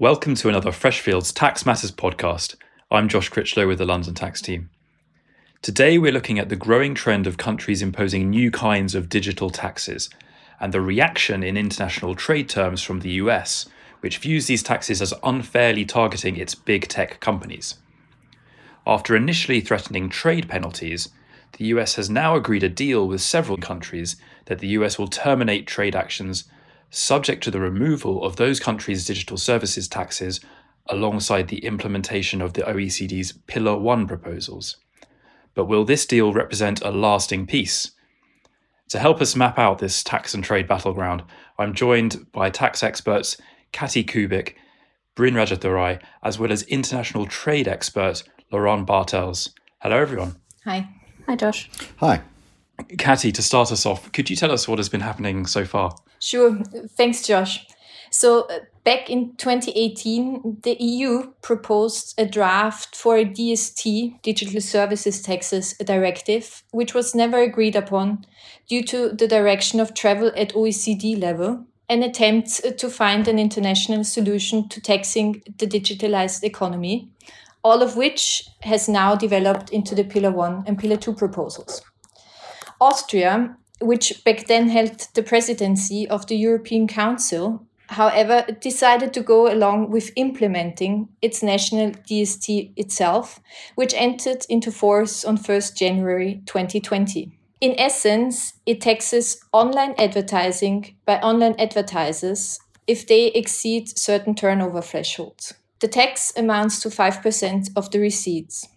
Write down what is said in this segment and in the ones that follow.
Welcome to another Freshfields Tax Matters podcast. I'm Josh Critchlow with the London Tax Team. Today we're looking at the growing trend of countries imposing new kinds of digital taxes and the reaction in international trade terms from the US, which views these taxes as unfairly targeting its big tech companies. After initially threatening trade penalties, the US has now agreed a deal with several countries that the US will terminate trade actions subject to the removal of those countries' digital services taxes alongside the implementation of the OECD's Pillar 1 proposals. But will this deal represent a lasting peace? To help us map out this tax and trade battleground, I'm joined by tax experts Kati Kubik, Brin Rajathurai, as well as international trade expert Lorand Bartels. Hello, everyone. Hi. Hi, Josh. Hi. Kati, to start us off, could you tell us what has been happening so far? Sure. Thanks, Josh. So, uh, back in 2018, the EU proposed a draft for a DST, Digital Services Taxes Directive, which was never agreed upon due to the direction of travel at OECD level and attempts to find an international solution to taxing the digitalized economy, all of which has now developed into the Pillar 1 and Pillar 2 proposals. Austria, which back then held the presidency of the European Council, however, decided to go along with implementing its national DST itself, which entered into force on 1st January 2020. In essence, it taxes online advertising by online advertisers if they exceed certain turnover thresholds. The tax amounts to 5% of the receipts.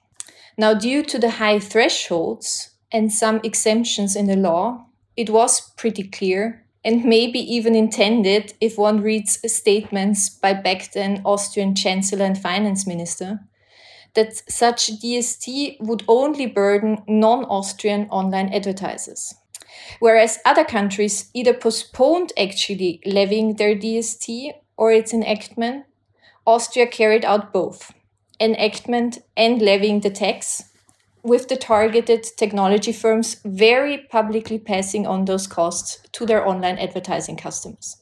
Now, due to the high thresholds, and some exemptions in the law, it was pretty clear and maybe even intended if one reads statements by back then Austrian Chancellor and Finance Minister that such DST would only burden non Austrian online advertisers. Whereas other countries either postponed actually levying their DST or its enactment, Austria carried out both enactment and levying the tax with the targeted technology firms very publicly passing on those costs to their online advertising customers.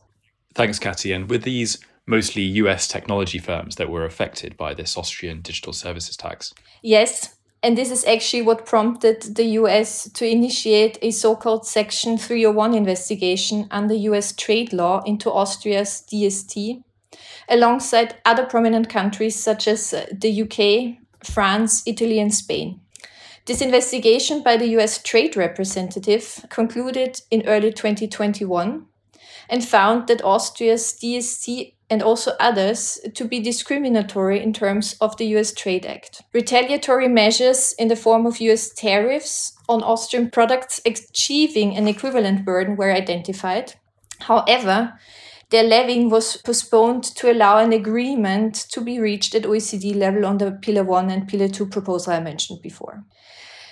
Thanks, Kati. And with these mostly US technology firms that were affected by this Austrian digital services tax? Yes. And this is actually what prompted the US to initiate a so called Section 301 investigation under US trade law into Austria's DST, alongside other prominent countries such as uh, the UK, France, Italy, and Spain. This investigation by the US Trade Representative concluded in early 2021 and found that Austria's DST and also others to be discriminatory in terms of the US Trade Act. Retaliatory measures in the form of US tariffs on Austrian products achieving an equivalent burden were identified. However, their levying was postponed to allow an agreement to be reached at OECD level on the Pillar 1 and Pillar 2 proposal I mentioned before.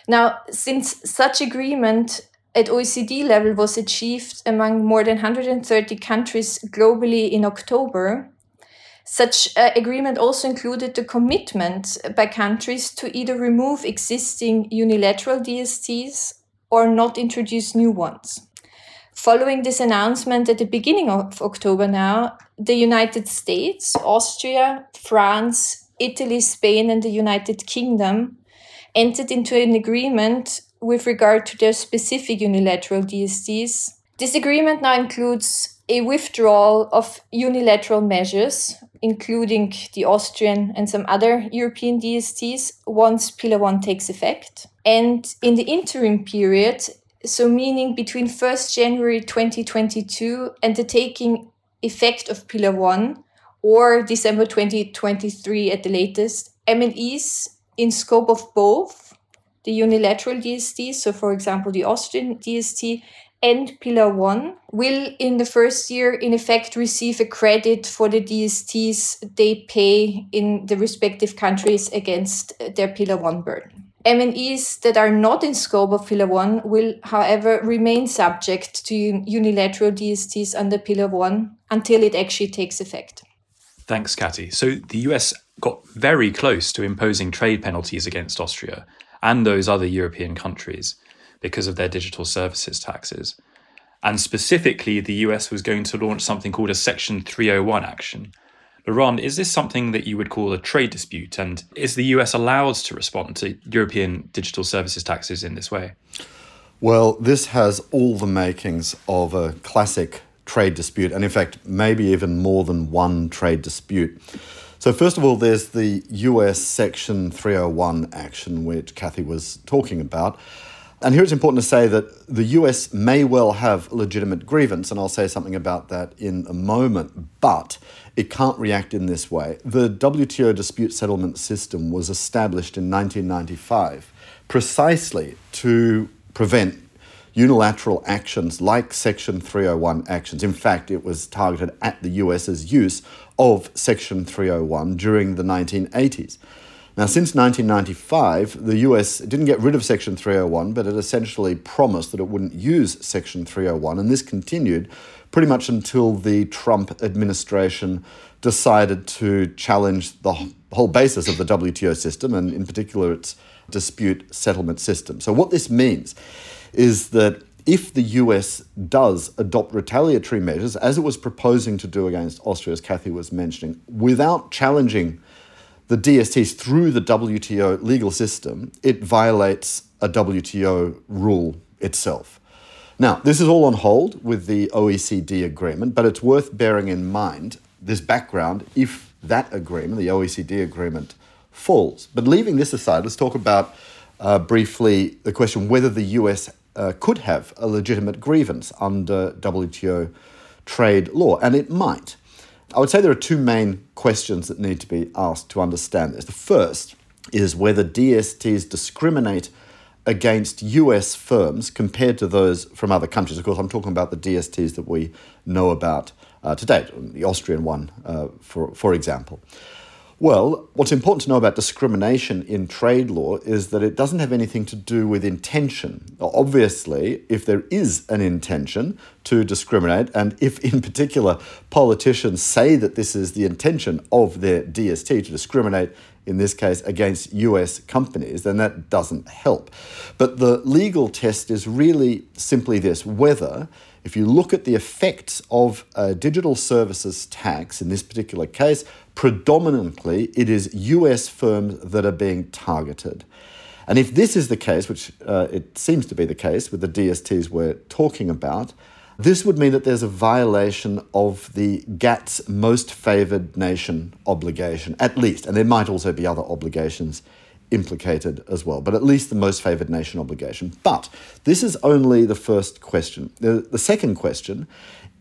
Now, since such agreement at OECD level was achieved among more than 130 countries globally in October, such uh, agreement also included the commitment by countries to either remove existing unilateral DSTs or not introduce new ones. Following this announcement at the beginning of October now, the United States, Austria, France, Italy, Spain, and the United Kingdom entered into an agreement with regard to their specific unilateral DSTs. This agreement now includes a withdrawal of unilateral measures, including the Austrian and some other European DSTs, once Pillar 1 takes effect. And in the interim period, so meaning between 1st January 2022 and the taking effect of Pillar 1, or December 2023 at the latest, MNEs in scope of both the unilateral DST, so for example, the Austrian DST and Pillar 1 will in the first year in effect receive a credit for the DSTs they pay in the respective countries against their Pillar 1 burden. MNEs that are not in scope of Pillar 1 will, however, remain subject to unilateral DSTs under Pillar 1 until it actually takes effect. Thanks, Kati. So the US got very close to imposing trade penalties against Austria and those other European countries because of their digital services taxes. And specifically, the US was going to launch something called a Section 301 action. Lorand, is this something that you would call a trade dispute? And is the US allowed to respond to European digital services taxes in this way? Well, this has all the makings of a classic trade dispute, and in fact, maybe even more than one trade dispute. So, first of all, there's the US Section 301 action, which Kathy was talking about. And here it's important to say that the US may well have legitimate grievance, and I'll say something about that in a moment, but it can't react in this way. The WTO dispute settlement system was established in 1995 precisely to prevent unilateral actions like Section 301 actions. In fact, it was targeted at the US's use of Section 301 during the 1980s. Now, since 1995, the US didn't get rid of Section 301, but it essentially promised that it wouldn't use Section 301, and this continued pretty much until the Trump administration decided to challenge the whole basis of the WTO system, and in particular its dispute settlement system. So, what this means is that if the US does adopt retaliatory measures, as it was proposing to do against Austria, as Kathy was mentioning, without challenging the DSTs through the WTO legal system, it violates a WTO rule itself. Now, this is all on hold with the OECD agreement, but it's worth bearing in mind this background if that agreement, the OECD agreement, falls. But leaving this aside, let's talk about uh, briefly the question whether the US uh, could have a legitimate grievance under WTO trade law, and it might. I would say there are two main questions that need to be asked to understand this. The first is whether DSTs discriminate against US firms compared to those from other countries. Of course, I'm talking about the DSTs that we know about uh, to date, the Austrian one, uh, for, for example. Well, what's important to know about discrimination in trade law is that it doesn't have anything to do with intention. Obviously, if there is an intention to discriminate, and if in particular politicians say that this is the intention of their DST to discriminate, in this case against US companies, then that doesn't help. But the legal test is really simply this whether if you look at the effects of a digital services tax, in this particular case, predominantly it is US firms that are being targeted. And if this is the case, which uh, it seems to be the case with the DSTs we're talking about, this would mean that there's a violation of the GATS most favoured nation obligation, at least. And there might also be other obligations implicated as well, but at least the most favoured nation obligation. But this is only the first question. The, the second question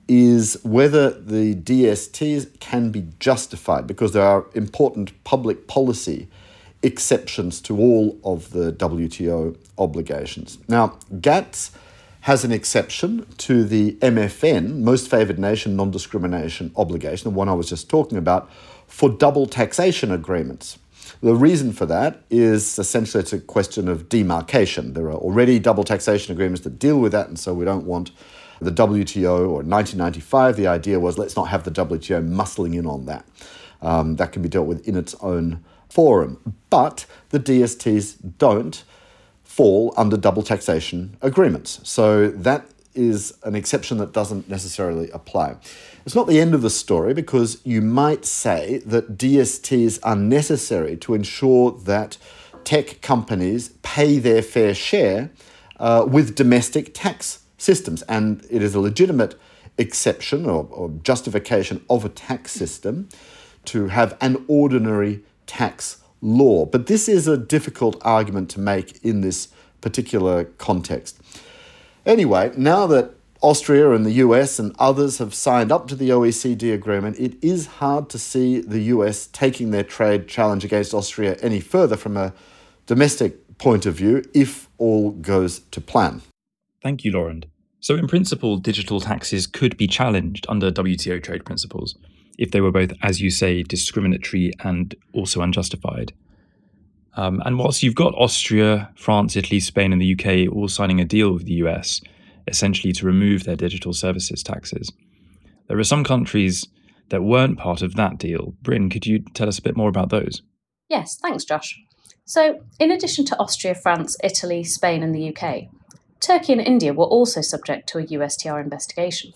is whether the DSTs can be justified because there are important public policy exceptions to all of the WTO obligations. Now, GATS has an exception to the MFN, Most Favoured Nation Non Discrimination Obligation, the one I was just talking about, for double taxation agreements. The reason for that is essentially it's a question of demarcation. There are already double taxation agreements that deal with that, and so we don't want the WTO or 1995. The idea was let's not have the WTO muscling in on that. Um, that can be dealt with in its own forum. But the DSTs don't fall under double taxation agreements. So that is an exception that doesn't necessarily apply. It's not the end of the story because you might say that DSTs are necessary to ensure that tech companies pay their fair share uh, with domestic tax systems. And it is a legitimate exception or, or justification of a tax system to have an ordinary tax law. But this is a difficult argument to make in this particular context. Anyway, now that Austria and the US and others have signed up to the OECD agreement, it is hard to see the US taking their trade challenge against Austria any further from a domestic point of view if all goes to plan. Thank you, Lorand. So, in principle, digital taxes could be challenged under WTO trade principles if they were both, as you say, discriminatory and also unjustified. Um, and whilst you've got Austria, France, Italy, Spain, and the UK all signing a deal with the US, essentially to remove their digital services taxes, there are some countries that weren't part of that deal. Brin, could you tell us a bit more about those? Yes, thanks, Josh. So, in addition to Austria, France, Italy, Spain, and the UK, Turkey and India were also subject to a USTR investigation.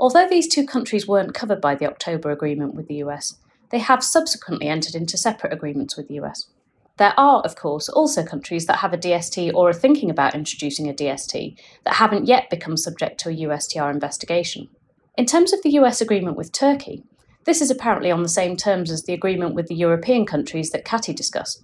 Although these two countries weren't covered by the October agreement with the US, they have subsequently entered into separate agreements with the US. There are, of course, also countries that have a DST or are thinking about introducing a DST that haven't yet become subject to a USTR investigation. In terms of the US agreement with Turkey, this is apparently on the same terms as the agreement with the European countries that Kati discussed.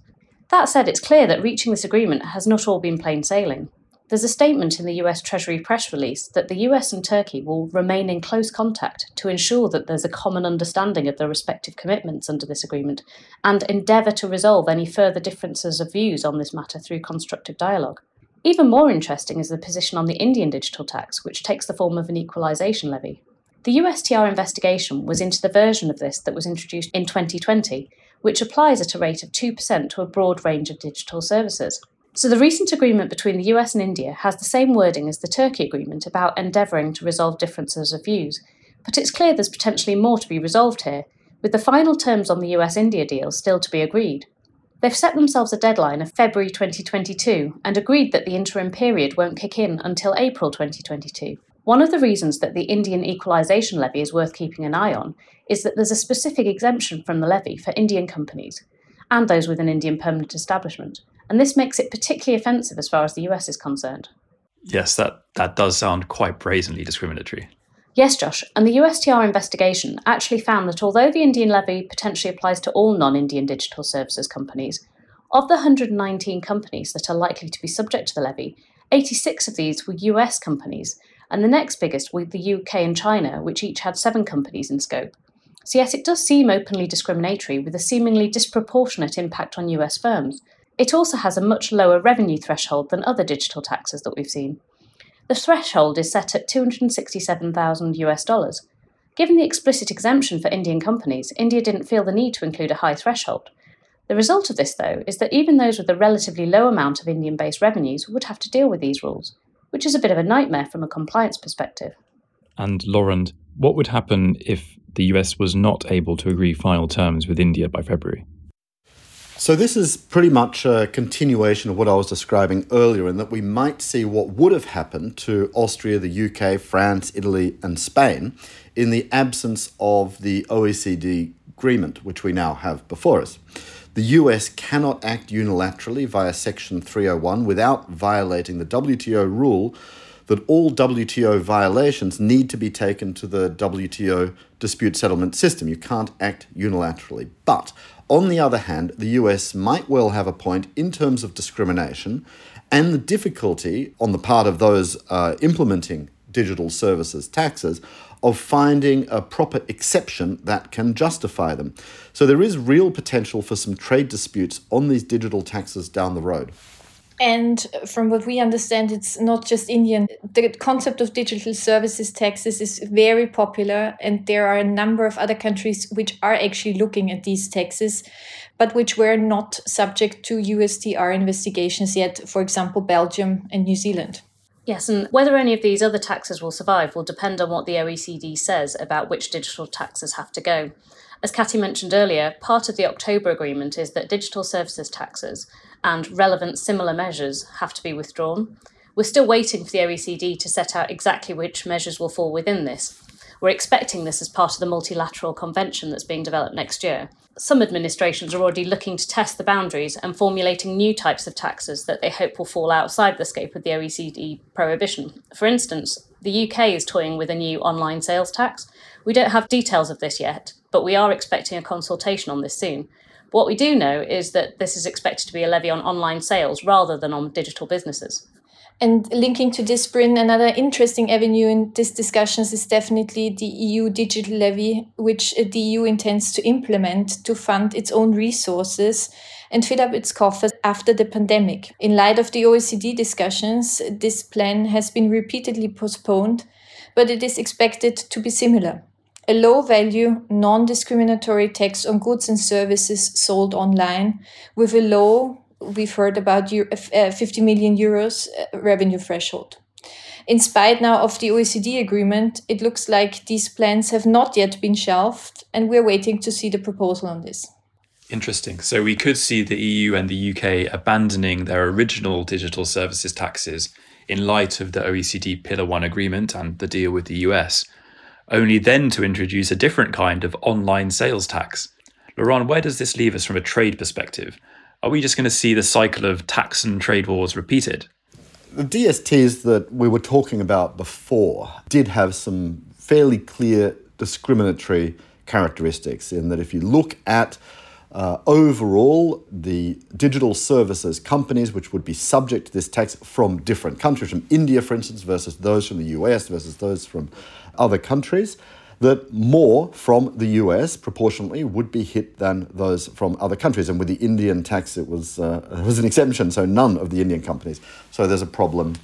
That said, it's clear that reaching this agreement has not all been plain sailing. There's a statement in the US Treasury press release that the US and Turkey will remain in close contact to ensure that there's a common understanding of their respective commitments under this agreement and endeavour to resolve any further differences of views on this matter through constructive dialogue. Even more interesting is the position on the Indian digital tax, which takes the form of an equalisation levy. The USTR investigation was into the version of this that was introduced in 2020, which applies at a rate of 2% to a broad range of digital services. So the recent agreement between the US and India has the same wording as the Turkey agreement about endeavouring to resolve differences of views, but it's clear there's potentially more to be resolved here, with the final terms on the US India deal still to be agreed. They've set themselves a deadline of February 2022 and agreed that the interim period won't kick in until April 2022. One of the reasons that the Indian equalisation levy is worth keeping an eye on is that there's a specific exemption from the levy for Indian companies and those with an Indian permanent establishment, and this makes it particularly offensive as far as the US is concerned. Yes, that, that does sound quite brazenly discriminatory. Yes, Josh, and the USTR investigation actually found that although the Indian levy potentially applies to all non Indian digital services companies, of the 119 companies that are likely to be subject to the levy, 86 of these were US companies, and the next biggest were the UK and China, which each had seven companies in scope. So, yes, it does seem openly discriminatory with a seemingly disproportionate impact on US firms, it also has a much lower revenue threshold than other digital taxes that we've seen. The threshold is set at 267,000 US dollars. Given the explicit exemption for Indian companies, India didn't feel the need to include a high threshold. The result of this, though, is that even those with a relatively low amount of Indian based revenues would have to deal with these rules, which is a bit of a nightmare from a compliance perspective. And Lorand, what would happen if the US was not able to agree final terms with India by February? So, this is pretty much a continuation of what I was describing earlier, in that we might see what would have happened to Austria, the UK, France, Italy, and Spain in the absence of the OECD agreement, which we now have before us. The US cannot act unilaterally via Section 301 without violating the WTO rule that all WTO violations need to be taken to the WTO dispute settlement system. You can't act unilaterally. But on the other hand, the US might well have a point in terms of discrimination and the difficulty on the part of those uh, implementing digital services taxes of finding a proper exception that can justify them. So there is real potential for some trade disputes on these digital taxes down the road. And from what we understand, it's not just Indian. The concept of digital services taxes is very popular, and there are a number of other countries which are actually looking at these taxes, but which were not subject to USTR investigations yet, for example, Belgium and New Zealand. Yes, and whether any of these other taxes will survive will depend on what the OECD says about which digital taxes have to go. As Kati mentioned earlier, part of the October agreement is that digital services taxes and relevant similar measures have to be withdrawn. We're still waiting for the OECD to set out exactly which measures will fall within this. We're expecting this as part of the multilateral convention that's being developed next year. Some administrations are already looking to test the boundaries and formulating new types of taxes that they hope will fall outside the scope of the OECD prohibition. For instance, the UK is toying with a new online sales tax. We don't have details of this yet, but we are expecting a consultation on this soon. What we do know is that this is expected to be a levy on online sales rather than on digital businesses. And linking to this, Brin, another interesting avenue in these discussions is definitely the EU digital levy, which the EU intends to implement to fund its own resources and fill up its coffers after the pandemic. In light of the OECD discussions, this plan has been repeatedly postponed, but it is expected to be similar a low value, non discriminatory tax on goods and services sold online with a low, we've heard about uh, 50 million euros uh, revenue threshold. In spite now of the OECD agreement, it looks like these plans have not yet been shelved, and we're waiting to see the proposal on this. Interesting. So we could see the EU and the UK abandoning their original digital services taxes in light of the OECD Pillar 1 agreement and the deal with the US. Only then to introduce a different kind of online sales tax. Lorand, where does this leave us from a trade perspective? Are we just going to see the cycle of tax and trade wars repeated? The DSTs that we were talking about before did have some fairly clear discriminatory characteristics in that if you look at uh, overall, the digital services companies which would be subject to this tax from different countries, from India, for instance, versus those from the US versus those from other countries, that more from the US proportionately would be hit than those from other countries. And with the Indian tax, it was, uh, it was an exemption, so none of the Indian companies. So there's a problem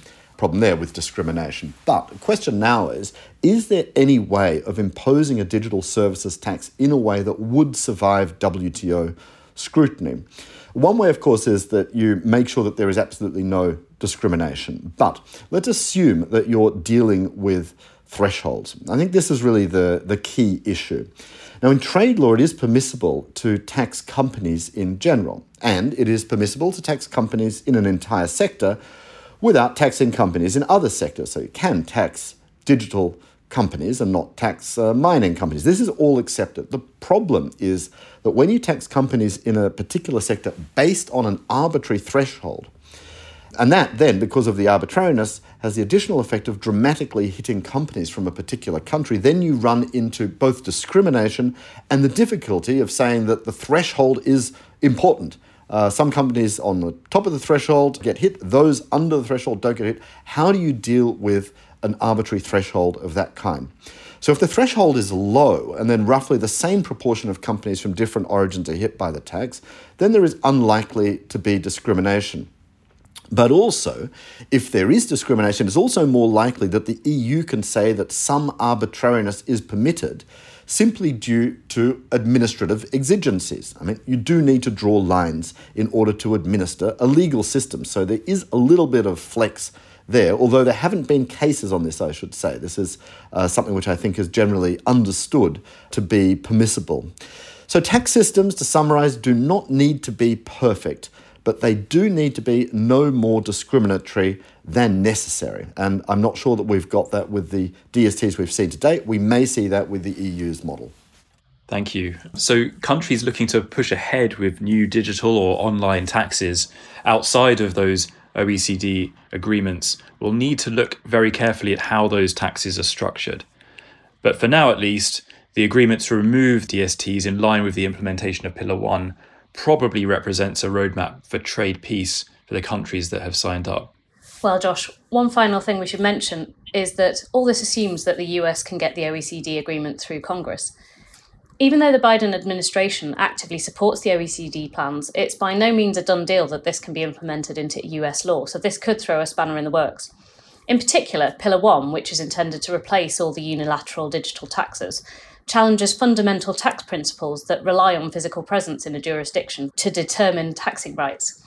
problem there with discrimination. But the question now is is there any way of imposing a digital services tax in a way that would survive WTO scrutiny? One way, of course, is that you make sure that there is absolutely no discrimination. But let's assume that you're dealing with thresholds. I think this is really the, the key issue. Now, in trade law, it is permissible to tax companies in general, and it is permissible to tax companies in an entire sector without taxing companies in other sectors. So you can tax digital companies and not tax uh, mining companies. This is all accepted. The problem is that when you tax companies in a particular sector based on an arbitrary threshold, and that then, because of the arbitrariness, has the additional effect of dramatically hitting companies from a particular country, then you run into both discrimination and the difficulty of saying that the threshold is important. Uh, some companies on the top of the threshold get hit, those under the threshold don't get hit. How do you deal with an arbitrary threshold of that kind? So, if the threshold is low and then roughly the same proportion of companies from different origins are hit by the tax, then there is unlikely to be discrimination. But also, if there is discrimination, it's also more likely that the EU can say that some arbitrariness is permitted simply due to administrative exigencies. I mean, you do need to draw lines in order to administer a legal system. So there is a little bit of flex there, although there haven't been cases on this, I should say. This is uh, something which I think is generally understood to be permissible. So, tax systems, to summarize, do not need to be perfect but they do need to be no more discriminatory than necessary. And I'm not sure that we've got that with the DSTs we've seen to date. We may see that with the EU's model. Thank you. So, countries looking to push ahead with new digital or online taxes outside of those OECD agreements will need to look very carefully at how those taxes are structured. But for now, at least, the agreement to remove DSTs in line with the implementation of Pillar 1 probably represents a roadmap for trade peace for the countries that have signed up. Well, Josh, one final thing we should mention is that all this assumes that the US can get the OECD agreement through Congress. Even though the Biden administration actively supports the OECD plans, it's by no means a done deal that this can be implemented into US law, so this could throw a spanner in the works. In particular, Pillar 1, which is intended to replace all the unilateral digital taxes, challenges fundamental tax principles that rely on physical presence in a jurisdiction to determine taxing rights.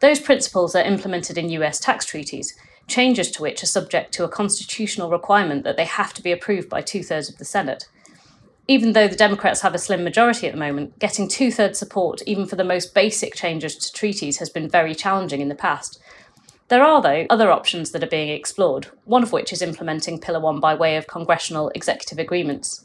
Those principles are implemented in US tax treaties, changes to which are subject to a constitutional requirement that they have to be approved by two thirds of the Senate. Even though the Democrats have a slim majority at the moment, getting two thirds support, even for the most basic changes to treaties, has been very challenging in the past. There are, though, other options that are being explored, one of which is implementing Pillar 1 by way of congressional executive agreements.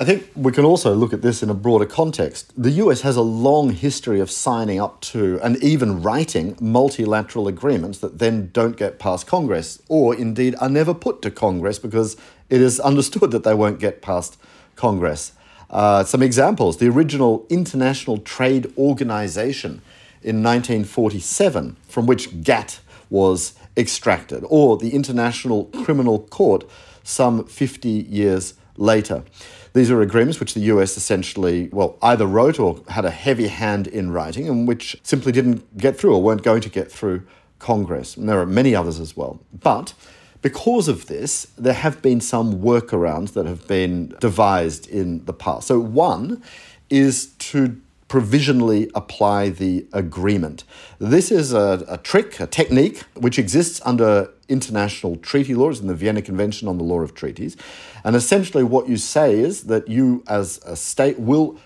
I think we can also look at this in a broader context. The US has a long history of signing up to and even writing multilateral agreements that then don't get past Congress, or indeed are never put to Congress because it is understood that they won't get past Congress. Uh, some examples the original International Trade Organization in 1947, from which GATT was extracted, or the International Criminal Court some 50 years later. These are agreements which the US essentially, well, either wrote or had a heavy hand in writing and which simply didn't get through or weren't going to get through Congress. And there are many others as well. But because of this, there have been some workarounds that have been devised in the past. So, one is to provisionally apply the agreement. This is a, a, trick, a technique, which exists under international treaty laws in the Vienna Convention on the Law of Treaties. And essentially, what you say is that you, as a state, will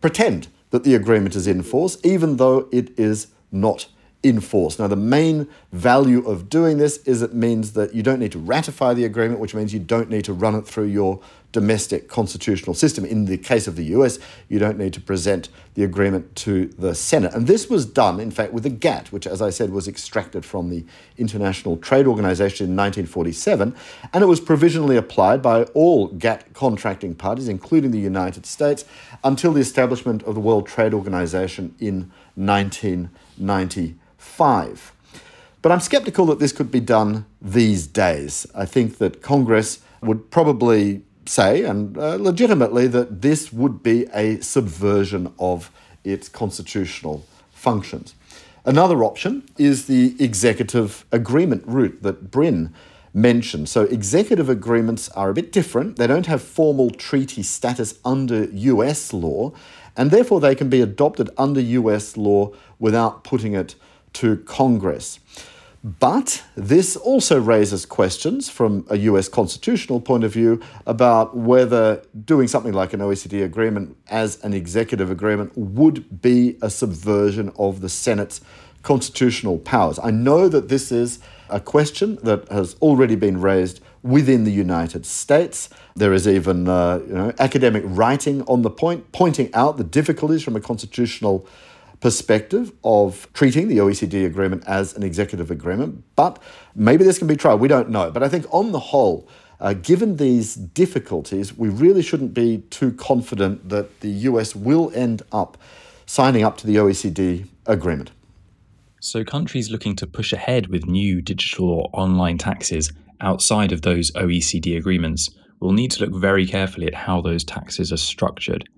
pretend that the agreement is in force, even though it is not in force. Now, the main value of doing this is it means that you don't need to ratify the agreement, which means you don't need to run it through your domestic constitutional system. In the case of the US, you don't need to present the agreement to the Senate. And this was done, in fact, with the GATT, which, as I said, was extracted from the International Trade Organization in 1947. And it was provisionally applied by all GATT contracting parties, including the United States, until the establishment of the World Trade Organization in 1995. But I'm skeptical that this could be done these days. I think that Congress would probably say, and uh, legitimately, that this would be a subversion of its constitutional functions. Another option is the executive agreement route that Brin mentioned. So, executive agreements are a bit different. They don't have formal treaty status under US law, and therefore they can be adopted under US law without putting it to Congress. But this also raises questions from a US constitutional point of view about whether doing something like an OECD agreement as an executive agreement would be a subversion of the Senate's constitutional powers. I know that this is a question that has already been raised within the United States. There is even uh, you know, academic writing on the point, pointing out the difficulties from a constitutional perspective of treating the OECD agreement as an executive agreement, but maybe this can be tried. We don't know. But I think on the whole, uh, given these difficulties, we really shouldn't be too confident that the US will end up signing up to the OECD agreement. So, countries looking to push ahead with new digital or online taxes outside of those OECD agreements will need to look very carefully at how those taxes are structured.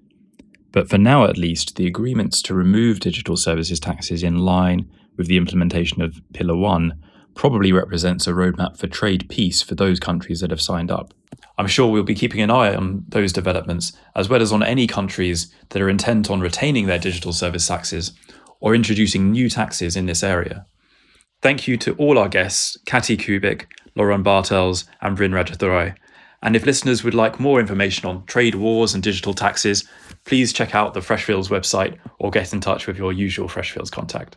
But for now, at least, the agreements to remove digital services taxes in line with the implementation of Pillar 1 probably represents a roadmap for trade peace for those countries that have signed up. I'm sure we'll be keeping an eye on those developments, as well as on any countries that are intent on retaining their digital service taxes or introducing new taxes in this area. Thank you to all our guests, Kati Kubik, Lorand Bartels, and Brin Rajathurai. And if listeners would like more information on trade wars and digital taxes, please check out the Freshfields website or get in touch with your usual Freshfields contact.